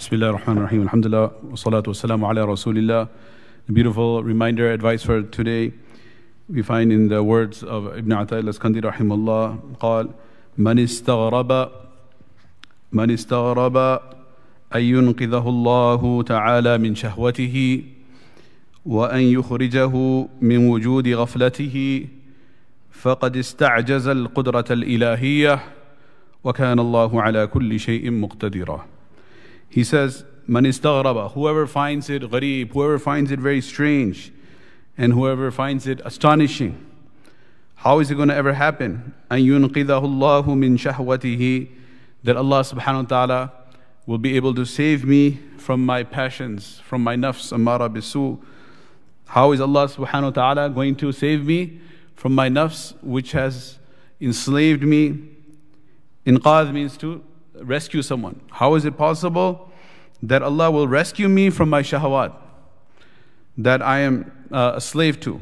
بسم الله الرحمن الرحيم الحمد لله والصلاة والسلام على رسول الله A beautiful reminder, advice for today. We find in the words of Ibn Atayl al-Skandir الله قال من استغرب من استغرب أن ينقذه الله تعالى من شهوته وأن يخرجه من وجود غفلته فقد استعجز القدرة الإلهية وكان الله على كل شيء مقتدراً He says, Man istaghraba, whoever finds it gharib, whoever finds it very strange, and whoever finds it astonishing. How is it going to ever happen? أن ينقذه الله من شهوته that Allah subhanahu wa ta'ala will be able to save me from my passions, from my nafs, amara bisu. How is Allah subhanahu wa ta'ala going to save me from my nafs, which has enslaved me? Inqadh means to rescue someone. How is it possible that Allah will rescue me from my shahawat that I am uh, a slave to?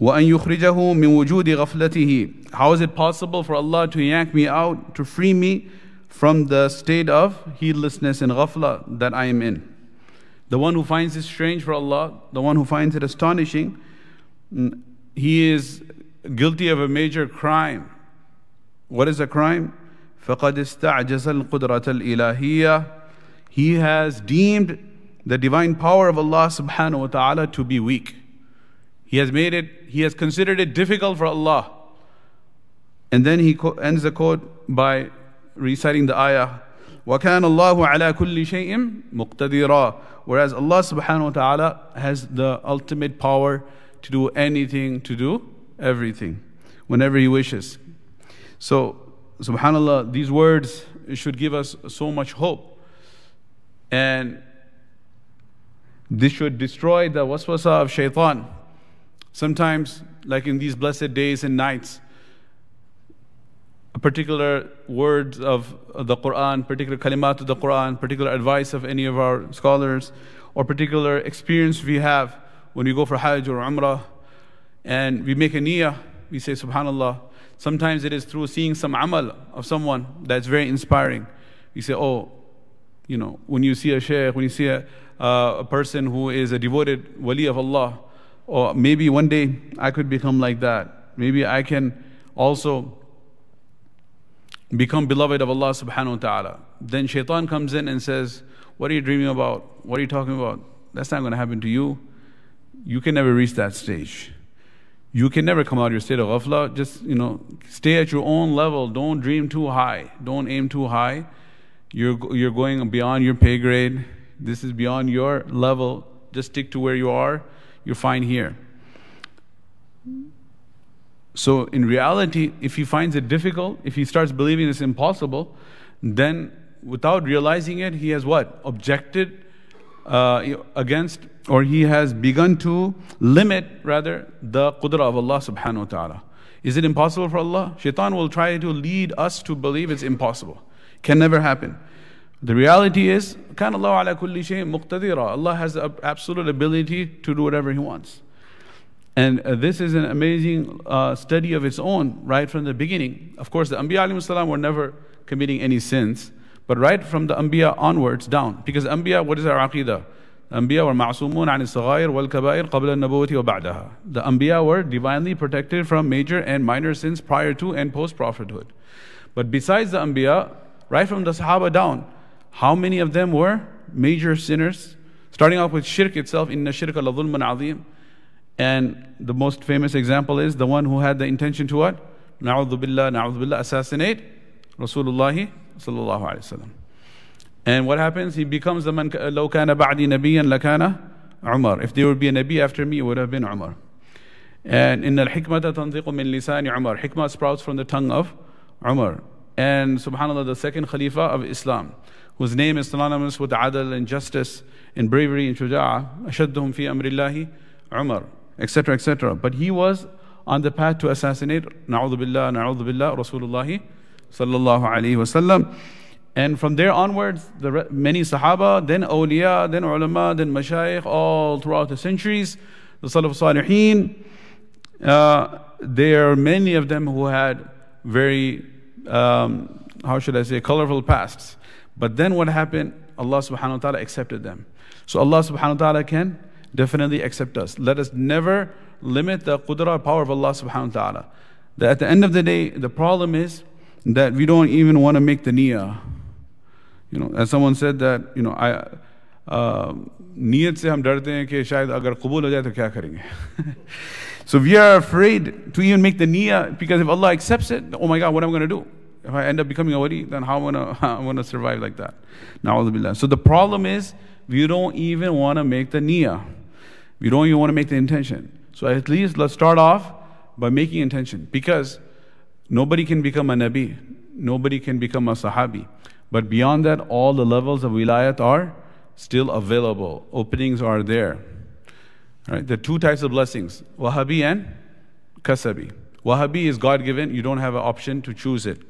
وأن يخرجه من وجود غفلته How is it possible for Allah to yank me out, to free me from the state of heedlessness and ghafla that I am in? The one who finds it strange for Allah, the one who finds it astonishing, mm, he is guilty of a major crime. What is a crime? فقد استعجز القدرة الإلهية He has deemed the divine power of Allah subhanahu wa ta'ala to be weak. He has made it, he has considered it difficult for Allah. And then he ends the quote by reciting the ayah, وَكَانَ اللَّهُ عَلَى كُلِّ شَيْءٍ مُقْتَدِرًا Whereas Allah subhanahu wa ta'ala has the ultimate power to do anything, to do everything, whenever He wishes. So subhanallah, these words should give us so much hope. And this should destroy the waswasa of shaitan. Sometimes, like in these blessed days and nights, a particular words of the Quran, particular kalimat of the Quran, particular advice of any of our scholars, or particular experience we have when we go for Hajj or Umrah, and we make a niyyah, we say Subhanallah, Sometimes it is through seeing some amal of someone that's very inspiring. You say, oh, you know, when you see a shaykh, when you see a, uh, a person who is a devoted wali of Allah, or maybe one day I could become like that. Maybe I can also become beloved of Allah subhanahu wa ta'ala. Then shaitan comes in and says, What are you dreaming about? What are you talking about? That's not going to happen to you. You can never reach that stage. You can never come out of your state of ghafla. Just, you know, stay at your own level. Don't dream too high. Don't aim too high. You're, you're going beyond your pay grade. This is beyond your level. Just stick to where you are. You're fine here. So, in reality, if he finds it difficult, if he starts believing it's impossible, then without realizing it, he has what? Objected uh, against or he has begun to limit rather the qudra of Allah subhanahu wa ta'ala. Is it impossible for Allah? Shaitan will try to lead us to believe it's impossible. Can never happen. The reality is, كان الله على كل شيء مقتدرا. Allah has the absolute ability to do whatever He wants. And uh, this is an amazing uh, study of its own, right from the beginning. Of course, the Anbiya were never committing any sins, but right from the Anbiya onwards down. Because Anbiya, what is our aqidah? Anbiya were ma'sumun an al wal kabair qabla al-nabuwati wa ba'daha. The Anbiya were divinely protected from major and minor sins prior to and post prophethood. But besides the Anbiya, right from the Sahaba down, how many of them were major sinners? Starting off with shirk itself, inna shirka la dhulman azim. And the most famous example is the one who had the intention to what? Na'udhu billah, na'udhu billah, assassinate Rasulullah sallallahu alayhi wasallam. And what happens? He becomes the man, لو كان بعدي نبيا لكان عمر. If there would be a Nabi after me, it would have been Umar. And in al-hikmah تنطق من لسان عمر. Hikmah sprouts from the tongue of Umar. And subhanAllah, the second Khalifa of Islam, whose name is synonymous with adl and justice and bravery and shuja'ah, أشدهم في أمر الله Umar, etc., etc. But he was on the path to assassinate, na'udhu billah, na'udhu billah, Rasulullah sallallahu alayhi wasallam. And from there onwards, the many Sahaba, then awliya, then ulama, then mashayikh, all throughout the centuries, the Salaf Salihin, uh, there are many of them who had very, um, how should I say, colorful pasts. But then what happened? Allah subhanahu wa ta'ala accepted them. So Allah subhanahu wa ta'ala can definitely accept us. Let us never limit the qudra power of Allah subhanahu wa ta'ala. That at the end of the day, the problem is that we don't even want to make the niyyah. You know, as someone said that, you know, I, नीयत से हम डरते हैं कि शायद अगर कबूल हो जाए तो क्या करेंगे so we are afraid to even make the niyyah because if Allah accepts it, oh my God, what am I going to do? If I end up becoming a wali, then how am I going to survive like that? Na'udhu So the problem is, we don't even want to make the niyyah. We don't even want to make the intention. So at least let's start off by making intention. Because nobody can become a nabi, nobody can become a sahabi. But beyond that, all the levels of wilayat are still available. Openings are there. Right? The two types of blessings, Wahbi and Kasabi. Wahbi is God given, you don't have an option to choose it.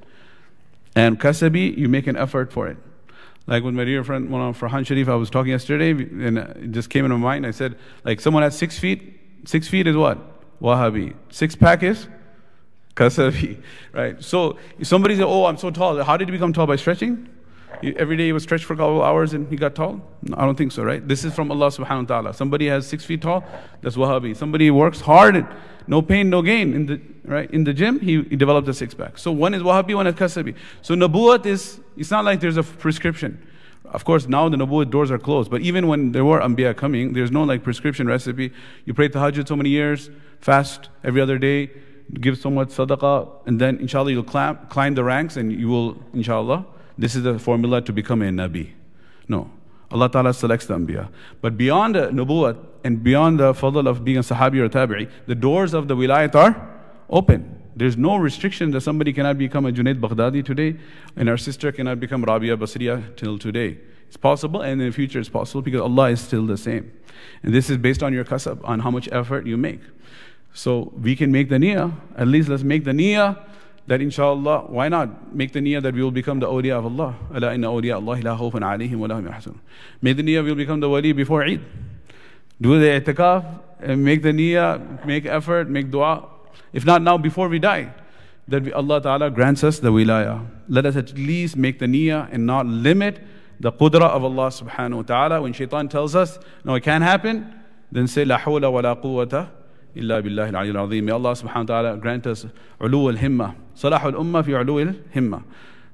And Kasabi, you make an effort for it. Like with my dear friend, one of Farhan Sharif, I was talking yesterday, and it just came into my mind. I said, like, someone has six feet. Six feet is what? Wahbi. Six pack is Kasabi. Right? So, if somebody said, oh, I'm so tall. How did you become tall? By stretching? every day he was stretched for a couple of hours and he got tall? No, I don't think so, right? This is from Allah subhanahu wa ta'ala. Somebody has six feet tall, that's Wahbi. Somebody works hard, and no pain, no gain. In the, right? in the gym, he, he developed a six pack. So one is Wahbi, one is Kasabi. So Nabuat is, it's not like there's a prescription. Of course, now the Nabuat doors are closed, but even when there were Anbiya coming, there's no like prescription recipe. You pray Tahajjud so many years, fast every other day, give so much sadaqah, and then inshallah you'll climb, climb the ranks and you will, inshallah, this is the formula to become a Nabi. No. Allah Ta'ala selects the Anbiya. But beyond the Nubuwwat and beyond the fadl of being a Sahabi or Tabi'i, the doors of the Wilayat are open. There's no restriction that somebody cannot become a Junaid Baghdadi today and our sister cannot become Rabia Basriya till today. It's possible and in the future it's possible because Allah is still the same. And this is based on your kasab, on how much effort you make. So we can make the niyyah. At least let's make the niyyah that inshallah, why not make the niyyah that we will become the awliya of Allah? Ala inna awliya Allah la khawfun alayhim wa lahum yahzanun. Make the niyyah we will become the wali before Eid. Do the i'tikaf, and make the niyyah, make effort, make dua. If not now, before we die, that we, Allah Ta'ala grants us the wilayah. Let us at least make the niyyah and not limit the qudra of Allah subhanahu wa ta'ala. When shaitan tells us, no, it can't happen, then say, la hawla wa la quwwata إلا بالله العلي العظيم. May Allah subhanahu wa ta'ala grant us علو الهمة. صلاح الأمة في علو الهمة.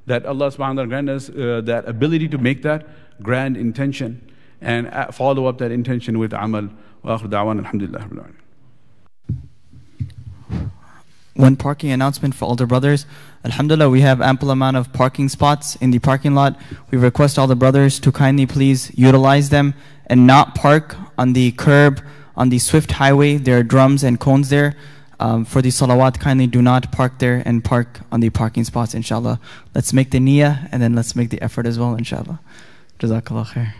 That Allah subhanahu wa ta'ala grant us uh, that ability to make that grand intention and uh, follow up that intention with amal. وآخر دعوانا الحمد لله رب العالمين. One parking announcement for older brothers. Alhamdulillah, we have ample amount of parking spots in the parking lot. We request all the brothers to kindly please utilize them and not park on the curb on the Swift Highway, there are drums and cones there. Um, for the salawat, kindly do not park there and park on the parking spots, inshallah. Let's make the niyyah and then let's make the effort as well, inshallah. Jazakallah khair.